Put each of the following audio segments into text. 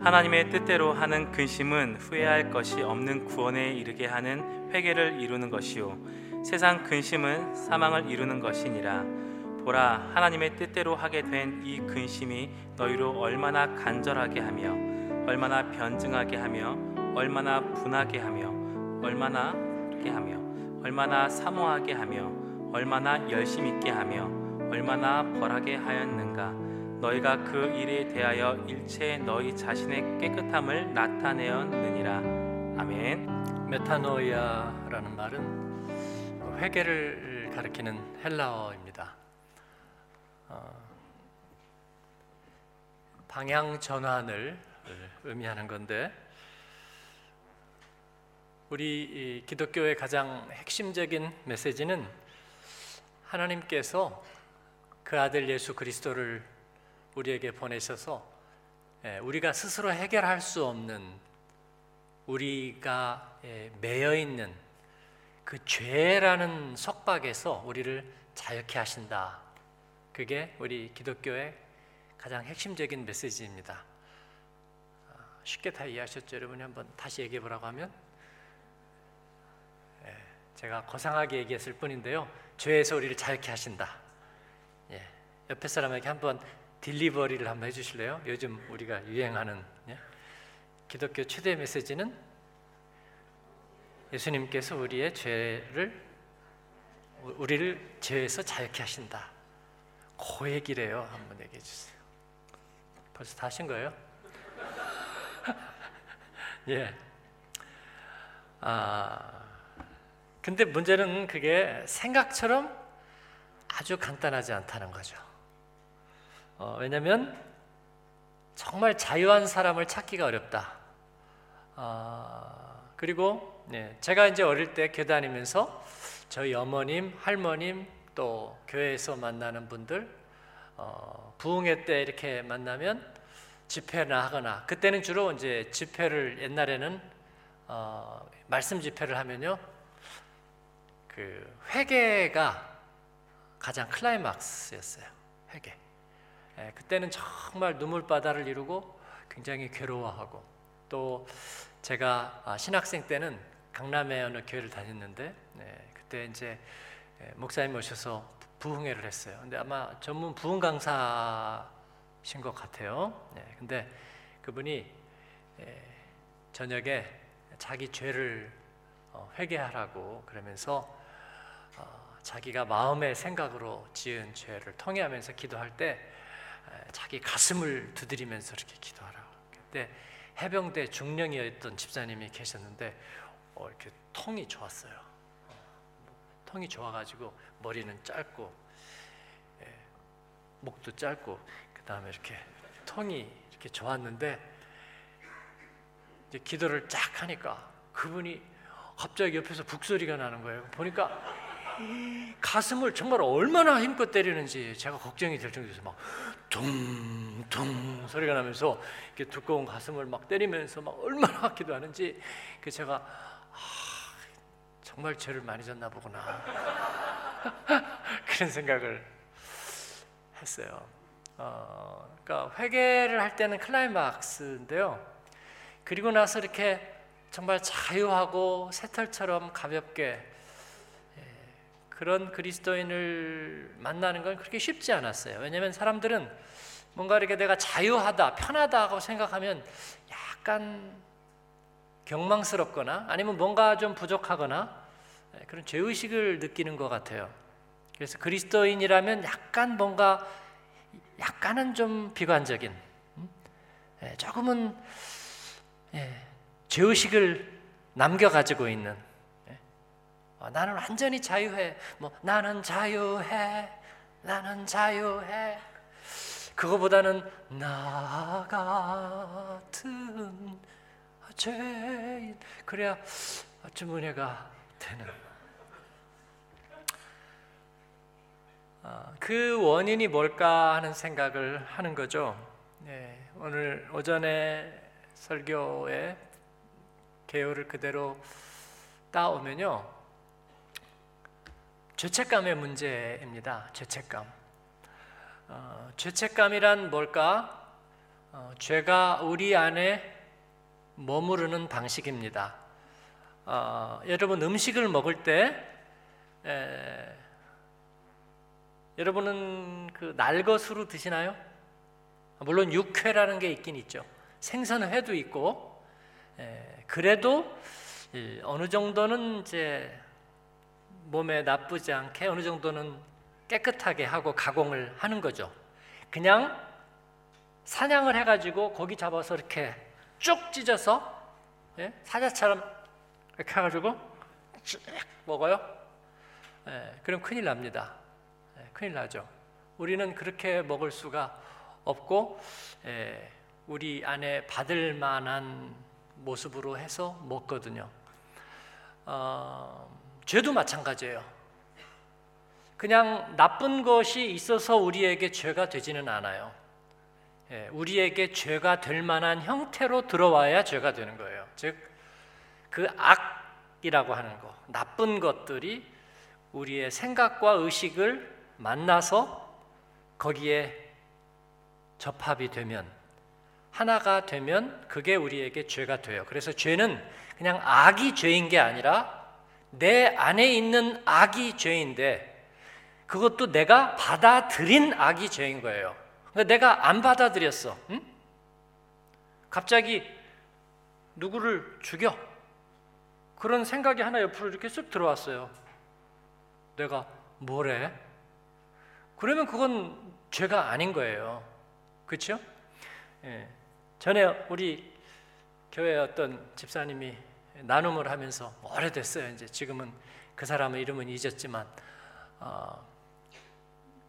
하나님의 뜻대로 하는 근심은 후회할 것이 없는 구원에 이르게 하는 회개를 이루는 것이요. 세상 근심은 사망을 이루는 것이니라. 보라 하나님의 뜻대로 하게 된 이 근심이 너희로 얼마나 간절하게 하며 얼마나 변증하게 하며 얼마나 분하게 하며 얼마나 게 하며 얼마나 사모하게 하며 얼마나 열심 있게 하며 얼마나 벌하게 하였는가 너희가 그 일에 대하여 일체 너희 자신의 깨끗함을 나타내었느니라 아멘 메타노이아라는 말은 회개를 가리키는 헬라어입니다. 어, 방향 전환을 의미하는 건데 우리 기독교의 가장 핵심적인 메시지는 하나님께서 그 아들 예수 그리스도를 우리에게 보내셔서 예, 우리가 스스로 해결할 수 없는 우리가 예, 매여 있는 그 죄라는 속박에서 우리를 자유케 하신다. 그게 우리 기독교의 가장 핵심적인 메시지입니다. 아, 쉽게 다 이해하셨죠? 여러분이 한번 다시 얘기해 보라고 하면 예, 제가 고상하게 얘기했을 뿐인데요. 죄에서 우리를 자유케 하신다. 옆에 사람에게 한번 딜리버리를 한번 해주실래요? 요즘 우리가 유행하는 예? 기독교 최대 메시지는 예수님께서 우리의 죄를 우리를 죄에서 자유케 하신다. 그 얘기래요. 한번 얘기해 주세요. 벌써 다 하신 거예요? 예. 아, 근데 문제는 그게 생각처럼 아주 간단하지 않다는 거죠. 어, 왜냐하면 정말 자유한 사람을 찾기가 어렵다. 어, 그리고 네, 제가 이제 어릴 때 교회 다니면서 저희 어머님, 할머님 또 교회에서 만나는 분들 어, 부흥회 때 이렇게 만나면 집회나 하거나 그때는 주로 이제 집회를 옛날에는 어, 말씀 집회를 하면요. 그 회개가 가장 클라이막스였어요. 회개. 예, 그때는 정말 눈물바다를 이루고 굉장히 괴로워하고 또 제가 아, 신학생 때는 강남의 어느 교회를 다녔는데 네, 그때 이제 예, 목사님 오셔서 부흥회를 했어요. 근데 아마 전문 부흥 강사신 것 같아요. 네, 근데 그분이 예, 저녁에 자기 죄를 어, 회개하라고 그러면서 어, 자기가 마음의 생각으로 지은 죄를 통회하면서 기도할 때 자기 가슴을 두드리면서 이렇게 기도하라고. 그때 해병대 중령이었던 집사님이 계셨는데 어, 이렇게 통이 좋았어요. 어, 통이 좋아가지고 머리는 짧고 예, 목도 짧고 그 다음에 이렇게 통이 이렇게 좋았는데 이제 기도를 쫙 하니까 그분이 갑자기 옆에서 북소리가 나는 거예요. 보니까 가슴을 정말 얼마나 힘껏 때리는지 제가 걱정이 될 정도에서 막 둥둥 소리가 나면서 이렇게 두꺼운 가슴을 막 때리면서 막 얼마나 기도하는지 그 제가 아, 정말 죄를 많이 졌나 보구나 그런 생각을 했어요. 어, 그러니까 회개를 할 때는 클라이막스인데요. 그리고 나서 이렇게 정말 자유하고 새털처럼 가볍게 그런 그리스도인을 만나는 건 그렇게 쉽지 않았어요. 왜냐하면 사람들은 뭔가 이렇게 내가 자유하다, 편하다고 생각하면 약간 경망스럽거나 아니면 뭔가 좀 부족하거나 예, 그런 죄의식을 느끼는 것 같아요. 그래서 그리스도인이라면 약간 뭔가 약간은 좀 비관적인, 음? 예, 조금은 예, 죄의식을 남겨가지고 있는 어, 나는 완전히 자유해. 뭐 나는 자유해. 나는 자유해. 그거보다는 나 같은 죄인 그래야 좀 은혜가 되는. 어, 그 원인이 뭘까 하는 생각을 하는 거죠. 네, 오늘 오전에 설교에 개요를 그대로 따오면요. 죄책감의 문제입니다. 죄책감. 어, 죄책감이란 뭘까? 어, 죄가 우리 안에 머무르는 방식입니다. 어, 여러분 음식을 먹을 때 에, 여러분은 그 날것으로 드시나요? 물론 육회라는 게 있긴 있죠. 생선회도 있고 에, 그래도 어느 정도는 이제 몸에 나쁘지 않게 어느 정도는 깨끗하게 하고 가공을 하는 거죠. 그냥 사냥을 해가지고 고기 잡아서 이렇게 쭉 찢어서 예? 사자처럼 이렇게 해가지고 쭉 먹어요. 예, 그럼 큰일 납니다. 예, 큰일 나죠. 우리는 그렇게 먹을 수가 없고 예, 우리 안에 받을 만한 모습으로 해서 먹거든요. 어, 죄도 마찬가지예요. 그냥 나쁜 것이 있어서 우리에게 죄가 되지는 않아요. 예, 우리에게 죄가 될 만한 형태로 들어와야 죄가 되는 거예요. 즉, 그 악이라고 하는 거, 나쁜 것들이 우리의 생각과 의식을 만나서 거기에 접합이 되면 하나가 되면 그게 우리에게 죄가 돼요. 그래서 죄는 그냥 악이 죄인 게 아니라 내 안에 있는 악이 죄인데 그것도 내가 받아들인 악이 죄인 거예요. 그러니까 내가 안 받아들였어. 응? 갑자기 누구를 죽여. 그런 생각이 하나 옆으로 이렇게 쑥 들어왔어요. 내가 뭐래? 그러면 그건 죄가 아닌 거예요. 그렇죠? 예. 전에 우리 교회 어떤 집사님이 나눔을 하면서 오래됐어요. 이제 지금은 그 사람의 이름은 잊었지만 어,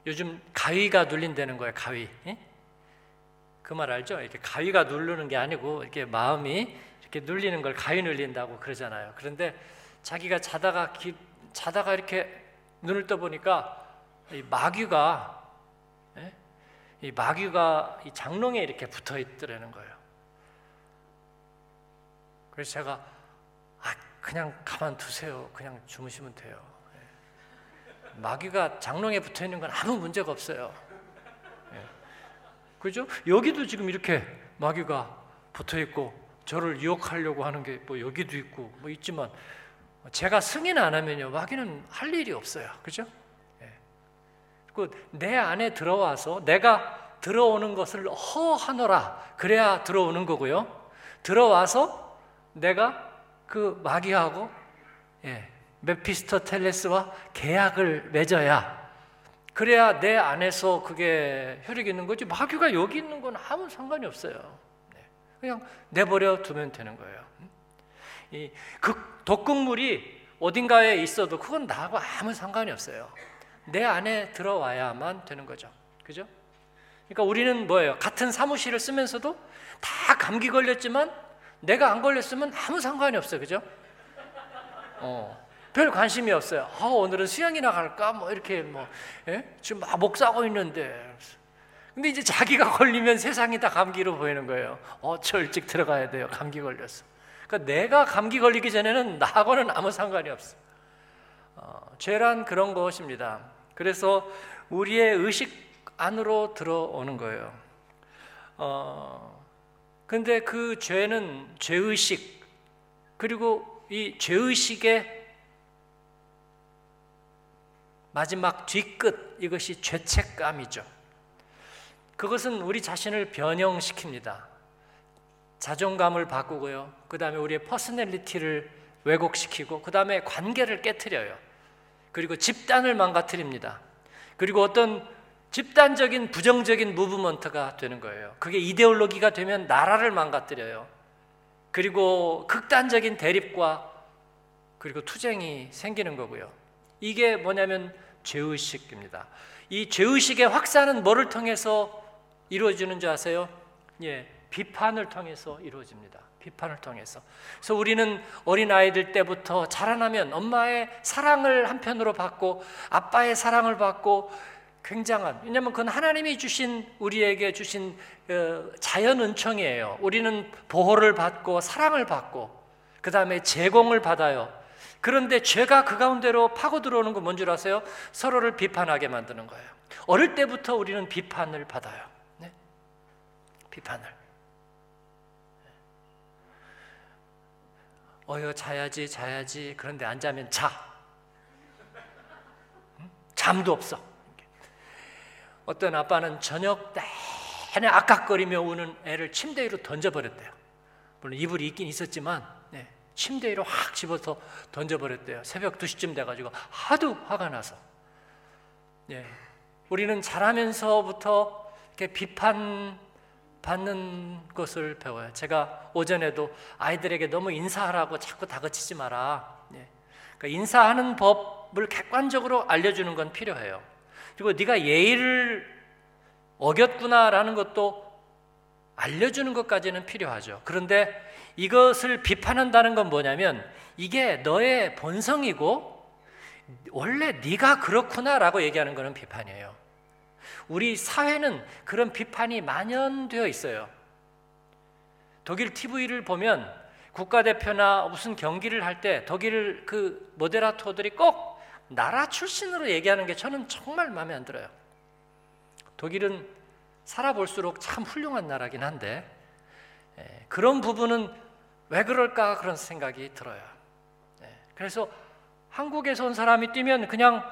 요즘 가위가 눌린다는 거예요. 가위. 예? 그말 알죠? 이렇게 가위가 누르는 게 아니고 이렇게 마음이 이렇게 눌리는 걸 가위 눌린다고 그러잖아요. 그런데 자기가 자다가 기, 자다가 이렇게 눈을 떠 보니까 이 마귀가 예? 이 마귀가 이 장롱에 이렇게 붙어 있더라는 거예요. 그래서 제가 아, 그냥 가만 두세요. 그냥 주무시면 돼요. 예. 마귀가 장롱에 붙어 있는 건 아무 문제가 없어요. 예. 그죠? 여기도 지금 이렇게 마귀가 붙어 있고 저를 유혹하려고 하는 게 뭐 여기도 있고 뭐 있지만 제가 승인 안 하면요 마귀는 할 일이 없어요. 그죠? 예. 내 안에 들어와서 내가 들어오는 것을 허하노라 그래야 들어오는 거고요. 들어와서 내가 그 마귀하고 예, 메피스토텔레스와 계약을 맺어야 그래야 내 안에서 그게 혈액이 있는 거지 마귀가 여기 있는 건 아무 상관이 없어요. 네. 그냥 내버려 두면 되는 거예요. 이그 독극물이 어딘가에 있어도 그건 나하고 아무 상관이 없어요. 내 안에 들어와야만 되는 거죠. 그죠? 그러니까 우리는 뭐예요? 같은 사무실을 쓰면서도 다 감기 걸렸지만 내가 안 걸렸으면 아무 상관이 없어요. 그죠? 어. 별 관심이 없어요. 아, 오늘은 수영이나 갈까? 뭐 이렇게 뭐 예? 지금 막 싸고 있는데. 근데 이제 자기가 걸리면 세상이 다 감기로 보이는 거예요. 어, 저 일찍 들어가야 돼요. 감기 걸렸어. 그러니까 내가 감기 걸리기 전에는 나하고는 아무 상관이 없어. 어, 죄란 그런 것입니다. 그래서 우리의 의식 안으로 들어오는 거예요. 어, 근데 그 죄는 죄의식 그리고 이 죄의식의 마지막 뒤끝 이것이 죄책감이죠. 그것은 우리 자신을 변형시킵니다. 자존감을 바꾸고요. 그 다음에 우리의 personality를 왜곡시키고 그 다음에 관계를 깨뜨려요. 그리고 집단을 망가뜨립니다. 그리고 어떤 집단적인 부정적인 movement가 되는 거예요. 그게 이데올로기가 되면 나라를 망가뜨려요. 그리고 극단적인 대립과 그리고 투쟁이 생기는 거고요. 이게 뭐냐면 죄의식입니다. 이 죄의식의 확산은 뭐를 통해서 이루어지는 줄 아세요? 예, 비판을 통해서 이루어집니다. 비판을 통해서. 그래서 우리는 어린 아이들 때부터 자라나면 엄마의 사랑을 한편으로 받고 아빠의 사랑을 받고 굉장한 왜냐하면 그건 하나님이 주신 우리에게 주신 어, 자연 은총이에요. 우리는 보호를 받고 사랑을 받고 그 다음에 제공을 받아요. 그런데 죄가 그 가운데로 파고 들어오는 건 뭔 줄 아세요? 서로를 비판하게 만드는 거예요. 어릴 때부터 우리는 비판을 받아요. 네? 비판을. 네. 어여 자야지 자야지 그런데 안 자면 자. 응? 잠도 없어. 어떤 아빠는 저녁 내내 아깝거리며 우는 애를 침대 위로 던져버렸대요 물론 이불이 있긴 있었지만 네, 침대 위로 확 집어서 던져버렸대요 새벽 2시쯤 돼가지고 하도 화가 나서 네, 우리는 자라면서부터 이렇게 비판 받는 것을 배워요. 제가 오전에도 아이들에게 너무 인사하라고 자꾸 다그치지 마라. 예. 그러니까 인사하는 법을 객관적으로 알려주는 건 필요해요. 그리고 네가 예의를 어겼구나라는 것도 알려주는 것까지는 필요하죠. 그런데 이것을 비판한다는 건 뭐냐면 이게 너의 본성이고 원래 네가 그렇구나라고 얘기하는 것은 비판이에요. 우리 사회는 그런 비판이 만연되어 있어요. 독일 TV를 보면 국가대표나 무슨 경기를 할 때 독일 그 모데라토들이 꼭 나라 출신으로 얘기하는 게 저는 정말 마음에 안 들어요. 독일은 살아볼수록 참 훌륭한 나라긴 한데 예, 그런 부분은 왜 그럴까 그런 생각이 들어요. 예, 그래서 한국에서 온 사람이 뛰면 그냥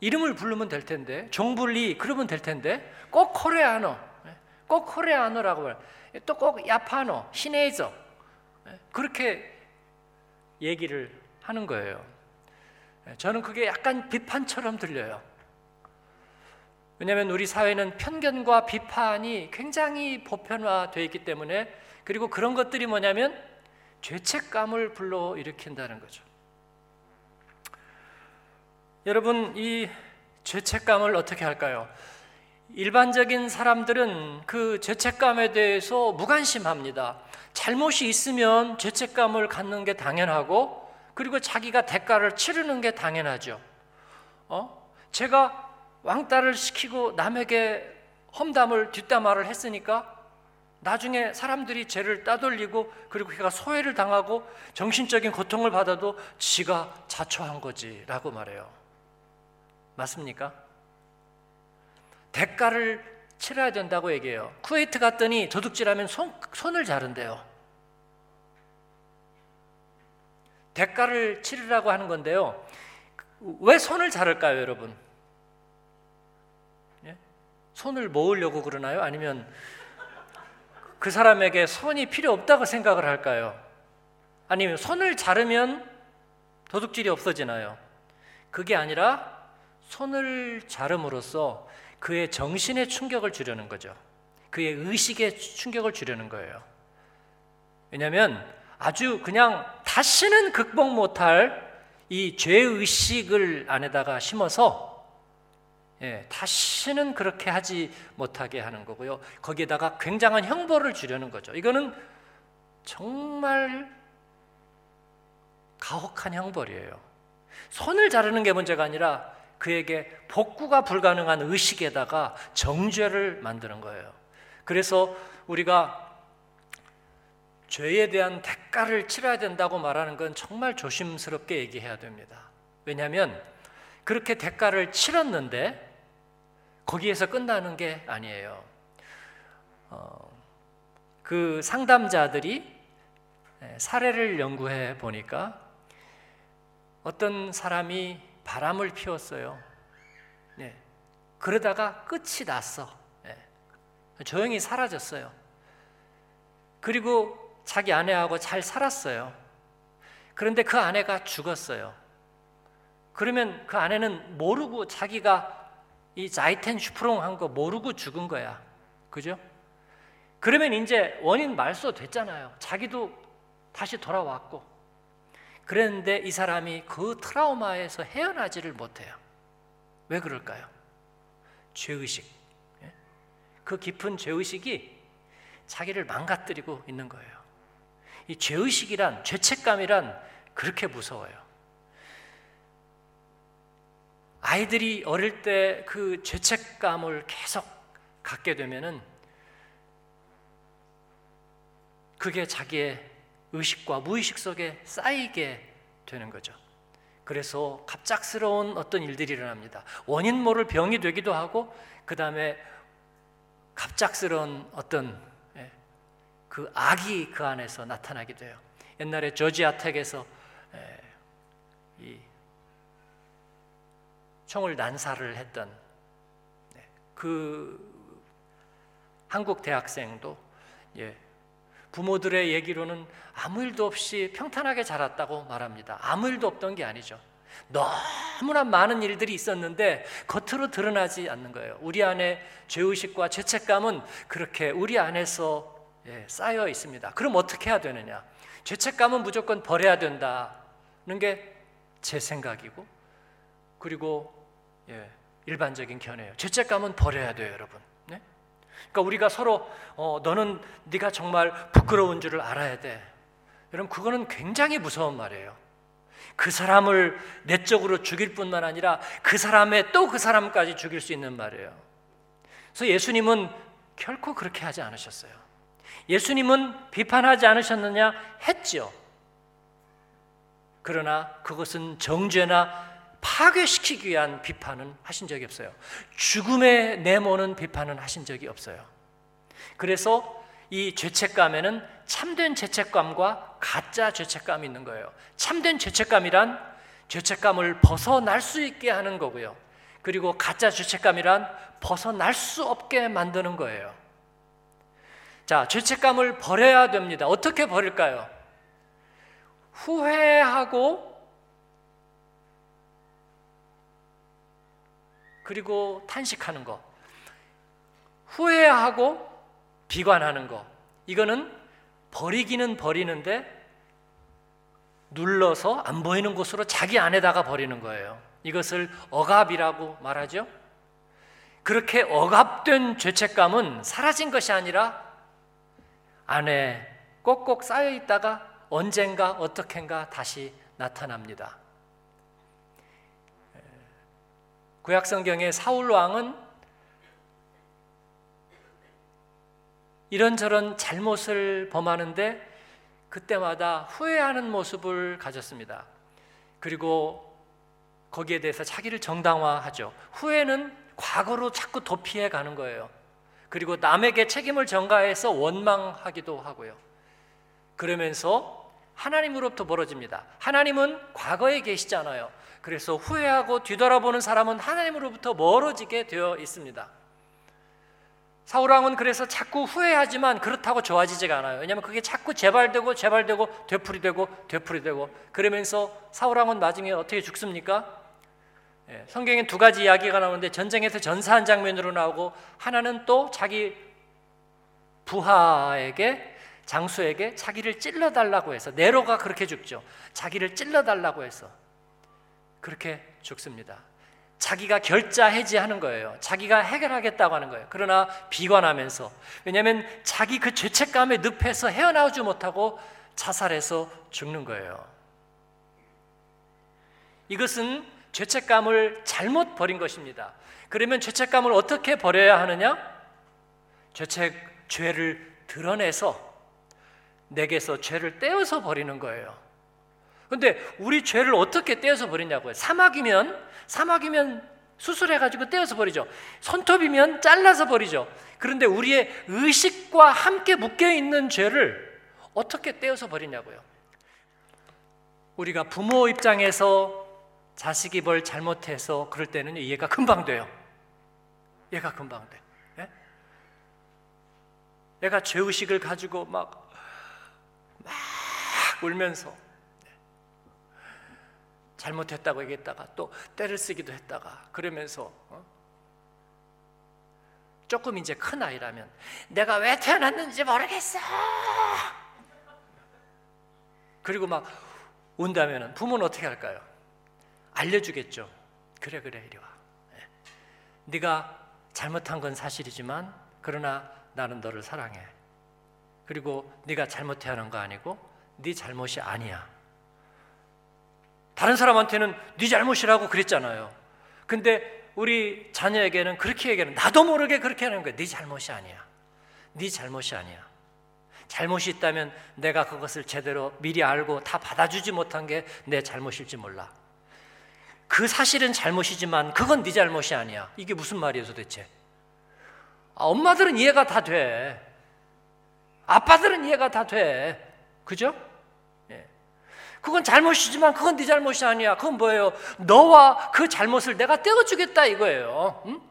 이름을 부르면 될 텐데 종불리 그러면 될 텐데 꼭 코레아노 꼭 코레아노라고 말 또 꼭 야파노 시네이저 그렇게 얘기를 하는 거예요 저는 그게 약간 비판처럼 들려요 왜냐하면 우리 사회는 편견과 비판이 굉장히 보편화되어 있기 때문에 그리고 그런 것들이 뭐냐면 죄책감을 불러일으킨다는 거죠 여러분 이 죄책감을 어떻게 할까요? 일반적인 사람들은 그 죄책감에 대해서 무관심합니다. 잘못이 있으면 죄책감을 갖는 게 당연하고 그리고 자기가 대가를 치르는 게 당연하죠. 어? 제가 왕따를 시키고 남에게 험담을 뒷담화를 했으니까 나중에 사람들이 죄를 따돌리고 그리고 그가 소외를 당하고 정신적인 고통을 받아도 지가 자초한 거지라고 말해요. 맞습니까? 대가를 치러야 된다고 얘기해요. 쿠웨이트 갔더니 도둑질하면 손, 손을 자른대요. 대가를 치르라고 하는 건데요. 왜 손을 자를까요, 여러분? 예? 손을 모으려고 그러나요? 아니면 그 사람에게 손이 필요 없다고 생각을 할까요? 아니면 손을 자르면 도둑질이 없어지나요? 그게 아니라 손을 자름으로써 그의 정신에 충격을 주려는 거죠. 그의 의식에 충격을 주려는 거예요. 왜냐하면 아주 그냥 다시는 극복 못할 이 죄의식을 안에다가 심어서 예, 다시는 그렇게 하지 못하게 하는 거고요. 거기에다가 굉장한 형벌을 주려는 거죠. 이거는 정말 가혹한 형벌이에요. 손을 자르는 게 문제가 아니라 그에게 복구가 불가능한 의식에다가 정죄를 만드는 거예요. 그래서 우리가 죄에 대한 대가를 치러야 된다고 말하는 건 정말 조심스럽게 얘기해야 됩니다. 왜냐하면 그렇게 대가를 치렀는데 거기에서 끝나는 게 아니에요. 어, 그 상담자들이 사례를 연구해 보니까 어떤 사람이 바람을 피웠어요. 네. 그러다가 끝이 났어. 네. 조용히 사라졌어요. 그리고 자기 아내하고 잘 살았어요. 그런데 그 아내가 죽었어요. 그러면 그 아내는 모르고 자기가 이 자이텐 슈프롱 한 거 모르고 죽은 거야. 그죠? 그러면 이제 원인 말소 됐잖아요. 자기도 다시 돌아왔고. 그랬는데 이 사람이 그 트라우마에서 헤어나지를 못해요. 왜 그럴까요? 죄의식. 예? 그 깊은 죄의식이 자기를 망가뜨리고 있는 거예요. 이 죄의식이란, 죄책감이란 그렇게 무서워요. 아이들이 어릴 때 그 죄책감을 계속 갖게 되면은 그게 자기의 의식과 무의식 속에 쌓이게 되는 거죠. 그래서 갑작스러운 어떤 일들이 일어납니다. 원인 모를 병이 되기도 하고 그 다음에 갑작스러운 어떤 예, 그 악이 그 안에서 나타나게 돼요. 옛날에 조지아 텍에서 이 총을 난사를 했던 네, 그 한국 대학생도 예, 부모들의 얘기로는 아무 일도 없이 평탄하게 자랐다고 말합니다. 아무 일도 없던 게 아니죠. 너무나 많은 일들이 있었는데 겉으로 드러나지 않는 거예요. 우리 안에 죄의식과 죄책감은 그렇게 우리 안에서 예, 쌓여 있습니다. 그럼 어떻게 해야 되느냐? 죄책감은 무조건 버려야 된다는 게 제 생각이고 그리고 예, 일반적인 견해예요. 죄책감은 버려야 돼요, 여러분. 네? 그러니까 우리가 서로 어, 너는 네가 정말 부끄러운 줄을 알아야 돼. 여러분 그거는 굉장히 무서운 말이에요. 그 사람을 내적으로 죽일 뿐만 아니라 그 사람의 또 그 사람까지 죽일 수 있는 말이에요. 그래서 예수님은 결코 그렇게 하지 않으셨어요. 예수님은 비판하지 않으셨느냐? 했죠. 그러나 그것은 정죄나 파괴시키기 위한 비판은 하신 적이 없어요. 죽음에 내모는 비판은 하신 적이 없어요. 그래서 이 죄책감에는 참된 죄책감과 가짜 죄책감이 있는 거예요. 참된 죄책감이란 죄책감을 벗어날 수 있게 하는 거고요. 그리고 가짜 죄책감이란 벗어날 수 없게 만드는 거예요. 자, 죄책감을 버려야 됩니다. 어떻게 버릴까요? 후회하고 그리고 탄식하는 거. 후회하고 비관하는 거. 이거는 버리기는 버리는데 눌러서 안 보이는 곳으로 자기 안에다가 버리는 거예요. 이것을 억압이라고 말하죠. 그렇게 억압된 죄책감은 사라진 것이 아니라 안에 꼭꼭 쌓여 있다가 언젠가 어떻게인가 다시 나타납니다. 구약 성경의 사울 왕은 이런저런 잘못을 범하는데 그때마다 후회하는 모습을 가졌습니다. 그리고 거기에 대해서 자기를 정당화하죠. 후회는 과거로 자꾸 도피해 가는 거예요. 그리고 남에게 책임을 전가해서 원망하기도 하고요. 그러면서 하나님으로부터 멀어집니다. 하나님은 과거에 계시잖아요. 그래서 후회하고 뒤돌아보는 사람은 하나님으로부터 멀어지게 되어 있습니다. 사울왕은 그래서 자꾸 후회하지만 그렇다고 좋아지지가 않아요. 왜냐하면 그게 자꾸 재발되고 재발되고 되풀이되고 되풀이되고 그러면서 사울왕은 나중에 어떻게 죽습니까? 예, 성경에 두 가지 이야기가 나오는데 전쟁에서 전사한 장면으로 나오고 하나는 또 자기 부하에게 장수에게 자기를 찔러달라고 해서 네로가 그렇게 죽죠. 자기를 찔러달라고 해서 그렇게 죽습니다. 자기가 결자 해지하는 거예요. 자기가 해결하겠다고 하는 거예요. 그러나 비관하면서 왜냐하면 자기 그 죄책감에 늪에서 헤어나오지 못하고 자살해서 죽는 거예요. 이것은 죄책감을 잘못 버린 것입니다. 그러면 죄책감을 어떻게 버려야 하느냐? 죄책 죄를 드러내서 내게서 죄를 떼어서 버리는 거예요. 근데 우리 죄를 어떻게 떼어서 버리냐고요. 사막이면 사막이면 수술해 가지고 떼어서 버리죠. 손톱이면 잘라서 버리죠. 그런데 우리의 의식과 함께 묶여 있는 죄를 어떻게 떼어서 버리냐고요. 우리가 부모 입장에서 자식이 뭘 잘못해서 그럴 때는 이해가 금방 돼요. 얘가 금방 돼. 예? 얘가 죄의식을 가지고 막, 막 울면서 잘못했다고 얘기했다가 또 때를 쓰기도 했다가 그러면서 어? 조금 이제 큰 아이라면 내가 왜 태어났는지 모르겠어. 그리고 막 온다면 부모는 어떻게 할까요? 알려주겠죠. 그래 그래 이리 와. 네. 네가 잘못한 건 사실이지만 그러나 나는 너를 사랑해. 그리고 네가 잘못 태어난 거 아니고 네 잘못이 아니야. 다른 사람한테는 네 잘못이라고 그랬잖아요. 근데 우리 자녀에게는 그렇게 얘기하는 나도 모르게 그렇게 하는 거야. 네 잘못이 아니야. 네 잘못이 아니야. 잘못이 있다면 내가 그것을 제대로 미리 알고 다 받아주지 못한 게 내 잘못일지 몰라. 그 사실은 잘못이지만 그건 네 잘못이 아니야. 이게 무슨 말이에요 도대체? 아, 엄마들은 이해가 다 돼. 아빠들은 이해가 다 돼. 그죠? 예. 그건 잘못이지만 그건 네 잘못이 아니야. 그건 뭐예요? 너와 그 잘못을 내가 떼어주겠다 이거예요. 응?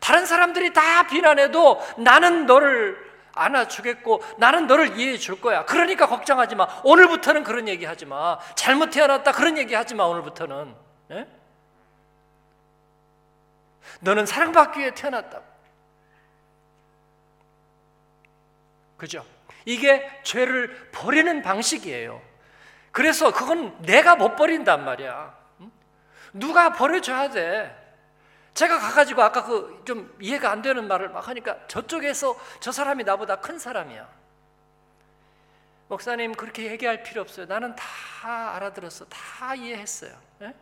다른 사람들이 다 비난해도 나는 너를 안아주겠고 나는 너를 이해해 줄 거야. 그러니까 걱정하지 마. 오늘부터는 그런 얘기 하지 마. 잘못 태어났다 그런 얘기 하지 마. 오늘부터는. 예? 너는 사랑받기 위해 태어났다. 그죠? 이게 죄를 버리는 방식이에요. 그래서 그건 내가 못 버린단 말이야. 누가 버려줘야 돼. 제가 가가지고 아까 그 좀 이해가 안 되는 말을 막 하니까 저쪽에서 저 사람이 나보다 큰 사람이야. 목사님 그렇게 얘기할 필요 없어요. 나는 다 알아들었어. 다 이해했어요. 예?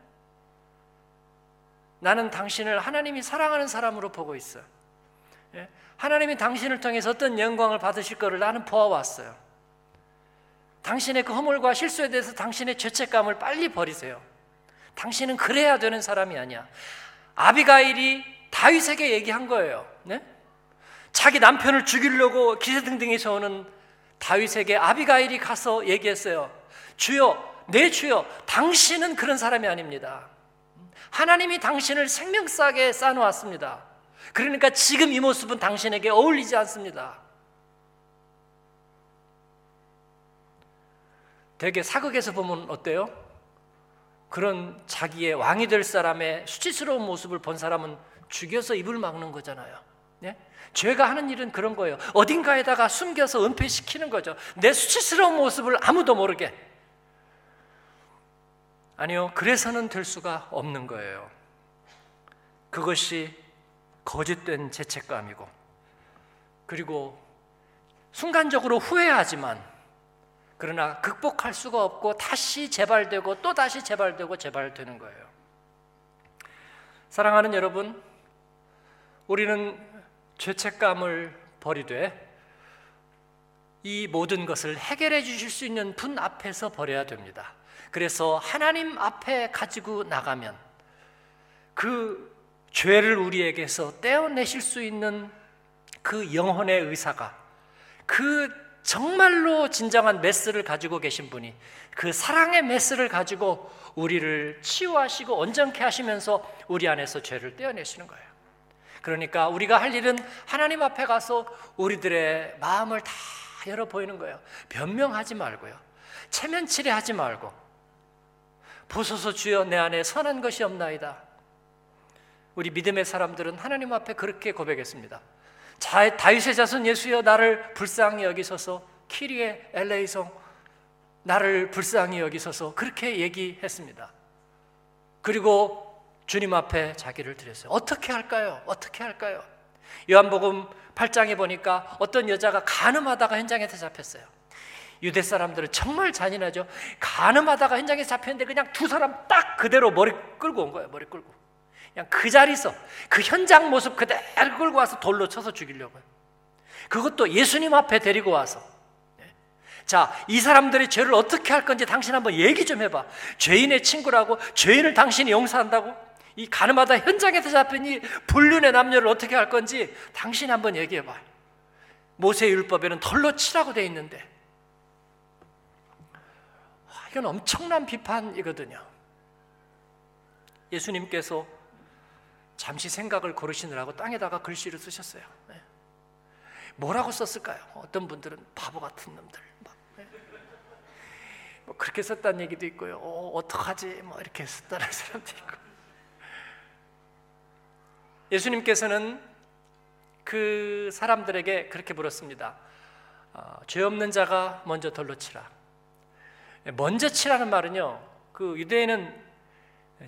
나는 당신을 하나님이 사랑하는 사람으로 보고 있어. 예? 하나님이 당신을 통해서 어떤 영광을 받으실 거를 나는 보아왔어요. 당신의 그 허물과 실수에 대해서 당신의 죄책감을 빨리 버리세요. 당신은 그래야 되는 사람이 아니야. 아비가일이 다윗에게 얘기한 거예요. 네? 자기 남편을 죽이려고 기세등등에서 오는 다윗에게 아비가일이 가서 얘기했어요. 주여, 내 주여, 당신은 그런 사람이 아닙니다. 하나님이 당신을 생명싸게 쌓아놓았습니다. 그러니까 지금 이 모습은 당신에게 어울리지 않습니다. 되게 사극에서 보면 어때요? 그런 자기의 왕이 될 사람의 수치스러운 모습을 본 사람은 죽여서 입을 막는 거잖아요. 네? 죄가 하는 일은 그런 거예요. 어딘가에다가 숨겨서 은폐시키는 거죠. 내 수치스러운 모습을 아무도 모르게. 아니요, 그래서는 될 수가 없는 거예요. 그것이 거짓된 죄책감이고, 그리고 순간적으로 후회하지만, 그러나 극복할 수가 없고 다시 재발되고 또 다시 재발되고 재발되는 거예요. 사랑하는 여러분, 우리는 죄책감을 버리되 이 모든 것을 해결해 주실 수 있는 분 앞에서 버려야 됩니다. 그래서 하나님 앞에 가지고 나가면 그 죄를 우리에게서 떼어내실 수 있는 그 영혼의 의사가 그 정말로 진정한 메스를 가지고 계신 분이 그 사랑의 메스를 가지고 우리를 치유하시고 온전케 하시면서 우리 안에서 죄를 떼어내시는 거예요. 그러니까 우리가 할 일은 하나님 앞에 가서 우리들의 마음을 다 열어 보이는 거예요. 변명하지 말고요. 체면치레 하지 말고 보소서 주여 내 안에 선한 것이 없나이다. 우리 믿음의 사람들은 하나님 앞에 그렇게 고백했습니다. 자, 다윗의 자손 예수여 나를 불쌍히 여기소서 키리의 엘레이성 나를 불쌍히 여기소서 그렇게 얘기했습니다. 그리고 주님 앞에 자기를 드렸어요. 어떻게 할까요? 어떻게 할까요? 요한복음 8장에 보니까 어떤 여자가 간음하다가 현장에서 잡혔어요. 유대 사람들은 정말 잔인하죠. 간음하다가 현장에 잡혔는데 그냥 두 사람 딱 그대로 머리 끌고 온 거예요. 머리 끌고. 그냥 그 자리에서 그 현장 모습 그대로 끌고 와서 돌로 쳐서 죽이려고요. 그것도 예수님 앞에 데리고 와서. 네. 자, 이 사람들의 죄를 어떻게 할 건지 당신 한번 얘기 좀 해봐. 죄인의 친구라고, 죄인을 당신이 용서한다고? 이 가늠하다 현장에서 잡힌 이 불륜의 남녀를 어떻게 할 건지 당신 한번 얘기해 봐요. 모세 율법에는 덜로 치라고 돼 있는데 이건 엄청난 비판이거든요. 예수님께서 잠시 생각을 고르시느라고 땅에다가 글씨를 쓰셨어요. 네. 뭐라고 썼을까요? 어떤 분들은 바보 같은 놈들. 네. 뭐 그렇게 썼다는 얘기도 있고요. 어, 어떡하지? 뭐 이렇게 썼다는 사람도 있고. 예수님께서는 그 사람들에게 그렇게 물었습니다. 어, 죄 없는 자가 먼저 돌로 치라. 먼저 치라는 말은요. 그 유대인은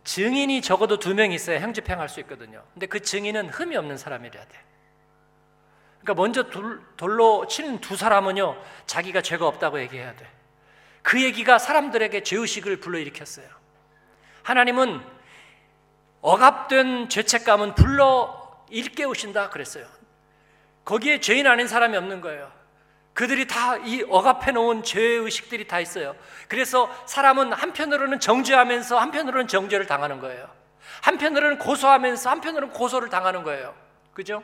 증인이 적어도 두 명 있어야 형집행할 수 있거든요. 근데 그 증인은 흠이 없는 사람이어야 돼. 그러니까 먼저 돌, 돌로 치는 두 사람은요. 자기가 죄가 없다고 얘기해야 돼. 그 얘기가 사람들에게 죄의식을 불러일으켰어요. 하나님은 억압된 죄책감은 불러 일깨우신다 그랬어요. 거기에 죄인 아닌 사람이 없는 거예요. 그들이 다 이 억압해 놓은 죄의식들이 다 있어요. 그래서 사람은 한편으로는 정죄하면서 한편으로는 정죄를 당하는 거예요. 한편으로는 고소하면서 한편으로는 고소를 당하는 거예요. 그죠?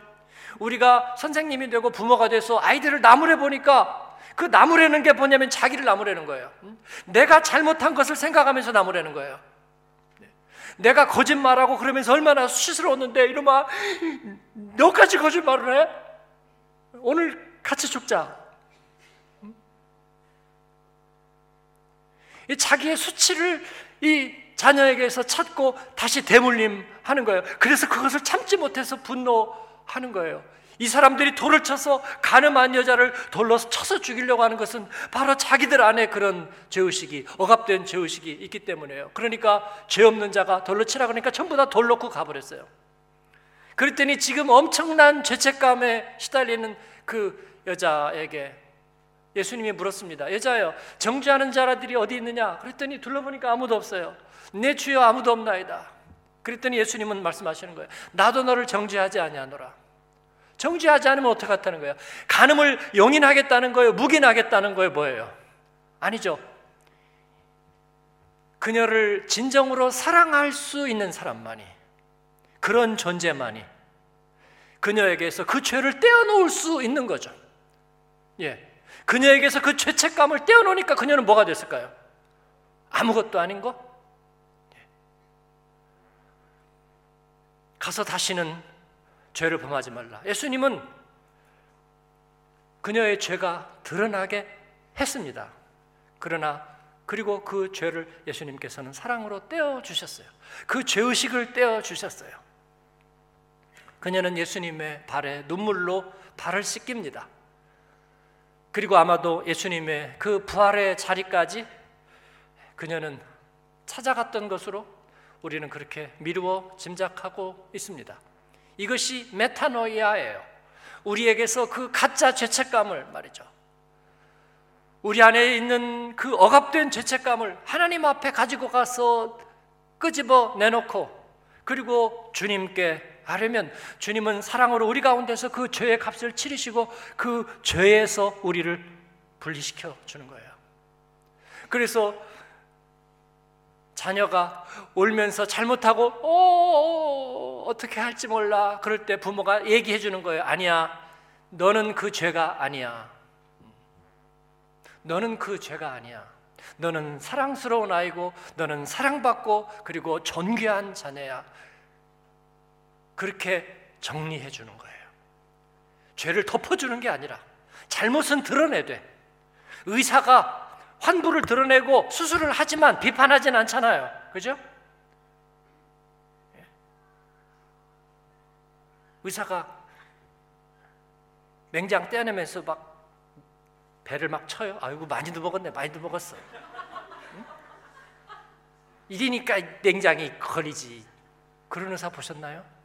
우리가 선생님이 되고 부모가 돼서 아이들을 나무래 보니까 그 나무라는 게 뭐냐면 자기를 나무라는 거예요. 음? 내가 잘못한 것을 생각하면서 나무라는 거예요. 네. 내가 거짓말하고 그러면서 얼마나 수치스러웠는데 이놈아 너까지 거짓말을 해? 오늘 같이 죽자. 음? 이 자기의 수치를 이 자녀에게서 찾고 다시 대물림하는 거예요. 그래서 그것을 참지 못해서 분노하는 거예요. 이 사람들이 돌을 쳐서 가늠한 여자를 돌로 쳐서 죽이려고 하는 것은 바로 자기들 안에 그런 죄의식이 억압된 죄의식이 있기 때문에요. 그러니까 죄 없는 자가 돌로 치라 그러니까 전부 다 돌 놓고 가버렸어요. 그랬더니 지금 엄청난 죄책감에 시달리는 그 여자에게 예수님이 물었습니다. 여자여, 정죄하는 자라들이 어디 있느냐? 그랬더니 둘러보니까 아무도 없어요. 내 주여 아무도 없나이다. 그랬더니 예수님은 말씀하시는 거예요. 나도 너를 정죄하지 아니하노라. 정죄하지 않으면 어떡하다는 거예요? 간음을 용인하겠다는 거예요? 묵인하겠다는 거예요? 뭐예요? 아니죠. 그녀를 진정으로 사랑할 수 있는 사람만이 그런 존재만이 그녀에게서 그 죄를 떼어놓을 수 있는 거죠. 예. 그녀에게서 그 죄책감을 떼어놓으니까 그녀는 뭐가 됐을까요? 아무것도 아닌 거? 예. 가서 다시는 죄를 범하지 말라. 예수님은 그녀의 죄가 드러나게 했습니다. 그러나 그리고 그 죄를 예수님께서는 사랑으로 떼어 주셨어요. 그 죄의식을 떼어 주셨어요. 그녀는 예수님의 발에 눈물로 발을 씻깁니다. 그리고 아마도 예수님의 그 부활의 자리까지 그녀는 찾아갔던 것으로 우리는 그렇게 미루어 짐작하고 있습니다. 이것이 메타노이아예요. 우리에게서 그 가짜 죄책감을 말이죠. 우리 안에 있는 그 억압된 죄책감을 하나님 앞에 가지고 가서 끄집어 내놓고 그리고 주님께 하려면 주님은 사랑으로 우리 가운데서 그 죄의 값을 치르시고 그 죄에서 우리를 분리시켜 주는 거예요. 그래서 자녀가 울면서 잘못하고 어, 어떻게 할지 몰라 그럴 때 부모가 얘기해 주는 거예요. 아니야. 너는 그 죄가 아니야. 너는 그 죄가 아니야. 너는 사랑스러운 아이고 너는 사랑받고 그리고 존귀한 자녀야. 그렇게 정리해 주는 거예요. 죄를 덮어 주는 게 아니라 잘못은 드러내 돼. 의사가 환부를 드러내고 수술을 하지만 비판하진 않잖아요. 그죠? 예. 의사가 맹장 떼어내면서 막 배를 막 쳐요. 아이고 많이도 먹었네, 많이도 먹었어. 응? 이리니까 맹장이 걸리지. 그런 의사 보셨나요?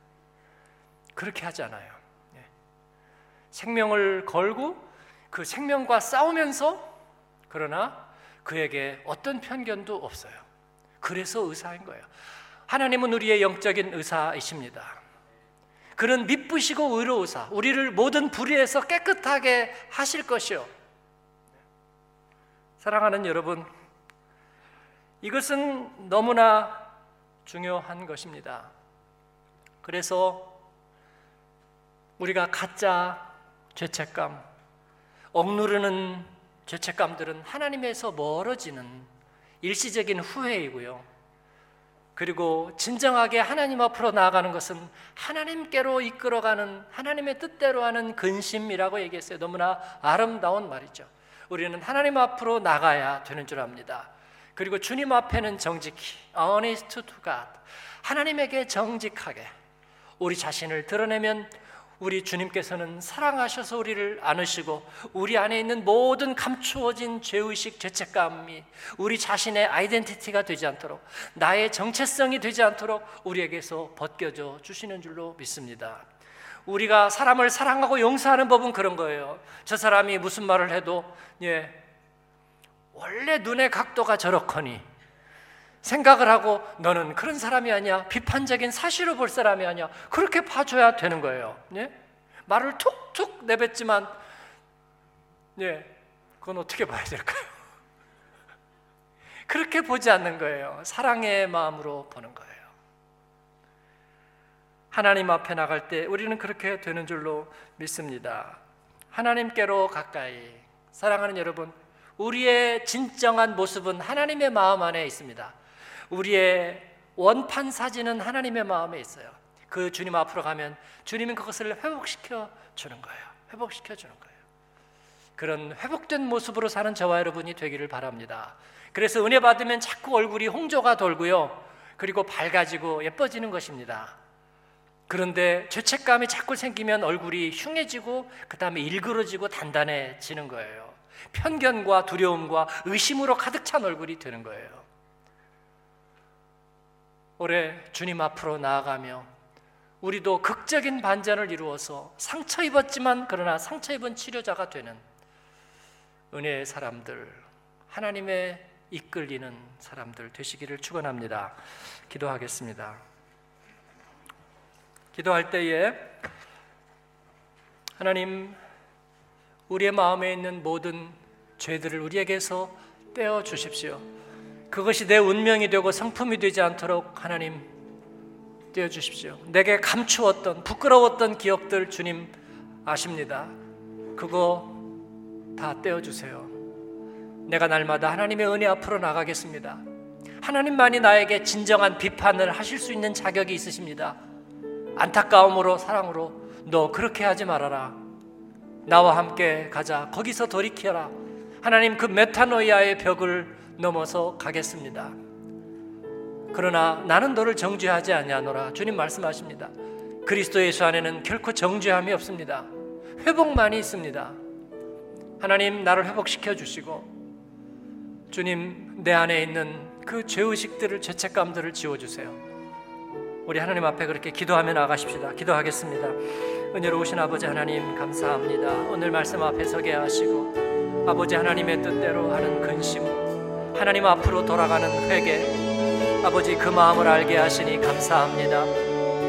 그렇게 하지 않아요. 예. 생명을 걸고 그 생명과 싸우면서 그러나 그에게 어떤 편견도 없어요. 그래서 의사인 거예요. 하나님은 우리의 영적인 의사이십니다. 그는 미쁘시고 의로우사 우리를 모든 불의에서 깨끗하게 하실 것이요. 사랑하는 여러분, 이것은 너무나 중요한 것입니다. 그래서 우리가 가짜 죄책감, 억누르는 죄책감들은 하나님에서 멀어지는 일시적인 후회이고요. 그리고 진정하게 하나님 앞으로 나아가는 것은 하나님께로 이끌어가는 하나님의 뜻대로 하는 근심이라고 얘기했어요. 너무나 아름다운 말이죠. 우리는 하나님 앞으로 나가야 되는 줄 압니다. 그리고 주님 앞에는 정직히 honest to God 하나님에게 정직하게 우리 자신을 드러내면 우리 주님께서는 사랑하셔서 우리를 안으시고 우리 안에 있는 모든 감추어진 죄의식, 죄책감이 우리 자신의 아이덴티티가 되지 않도록 나의 정체성이 되지 않도록 우리에게서 벗겨져 주시는 줄로 믿습니다. 우리가 사람을 사랑하고 용서하는 법은 그런 거예요. 저 사람이 무슨 말을 해도 예 원래 눈의 각도가 저렇거니 생각을 하고 너는 그런 사람이 아니야. 비판적인 사실을 볼 사람이 아니야. 그렇게 봐줘야 되는 거예요. 예? 말을 툭툭 내뱉지만, 예, 그건 어떻게 봐야 될까요? 그렇게 보지 않는 거예요. 사랑의 마음으로 보는 거예요. 하나님 앞에 나갈 때 우리는 그렇게 되는 줄로 믿습니다. 하나님께로 가까이 사랑하는 여러분, 우리의 진정한 모습은 하나님의 마음 안에 있습니다. 우리의 원판 사진은 하나님의 마음에 있어요. 그 주님 앞으로 가면 주님은 그것을 회복시켜 주는 거예요. 회복시켜 주는 거예요. 그런 회복된 모습으로 사는 저와 여러분이 되기를 바랍니다. 그래서 은혜 받으면 자꾸 얼굴이 홍조가 돌고요. 그리고 밝아지고 예뻐지는 것입니다. 그런데 죄책감이 자꾸 생기면 얼굴이 흉해지고 그다음에 일그러지고 단단해지는 거예요. 편견과 두려움과 의심으로 가득 찬 얼굴이 되는 거예요. 올해 주님 앞으로 나아가며 우리도 극적인 반전을 이루어서 상처 입었지만 그러나 상처 입은 치료자가 되는 은혜의 사람들, 하나님의 이끌리는 사람들 되시기를 축원합니다. 기도하겠습니다. 기도할 때에 하나님 우리의 마음에 있는 모든 죄들을 우리에게서 떼어 주십시오. 그것이 내 운명이 되고 성품이 되지 않도록 하나님 떼어 주십시오. 내게 감추었던 부끄러웠던 기억들 주님 아십니다. 그거 다 떼어 주세요. 내가 날마다 하나님의 은혜 앞으로 나가겠습니다. 하나님만이 나에게 진정한 비판을 하실 수 있는 자격이 있으십니다. 안타까움으로 사랑으로 너 그렇게 하지 말아라. 나와 함께 가자. 거기서 돌이켜라. 하나님 그 메타노이아의 벽을 넘어서 가겠습니다. 그러나 나는 너를 정죄하지 아니하노라. 주님 말씀하십니다. 그리스도 예수 안에는 결코 정죄함이 없습니다. 회복만이 있습니다. 하나님 나를 회복시켜 주시고 주님 내 안에 있는 그 죄의식들을 죄책감들을 지워 주세요. 우리 하나님 앞에 그렇게 기도하며 나가십시다. 기도하겠습니다. 은혜로우신 아버지 하나님 감사합니다. 오늘 말씀 앞에 서게 하시고 아버지 하나님의 뜻대로 하는 근심 하나님 앞으로 돌아가는 회개 아버지 그 마음을 알게 하시니 감사합니다.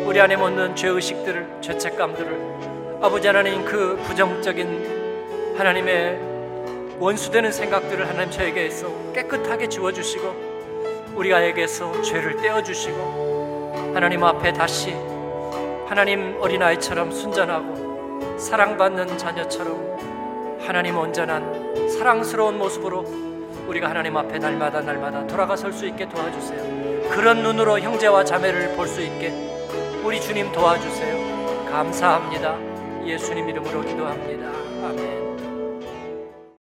우리 안에 묻는 죄의식들을 죄책감들을 아버지 하나님 그 부정적인 하나님의 원수되는 생각들을 하나님 저에게서 깨끗하게 지워주시고 우리가에게서 죄를 떼어주시고 하나님 앞에 다시 하나님 어린아이처럼 순전하고 사랑받는 자녀처럼 하나님 온전한 사랑스러운 모습으로 우리가 하나님 앞에 날마다 날마다 돌아가 설 수 있게 도와주세요. 그런 눈으로 형제와 자매를 볼 수 있게 우리 주님 도와주세요. 감사합니다. 예수님 이름으로 기도합니다. 아멘.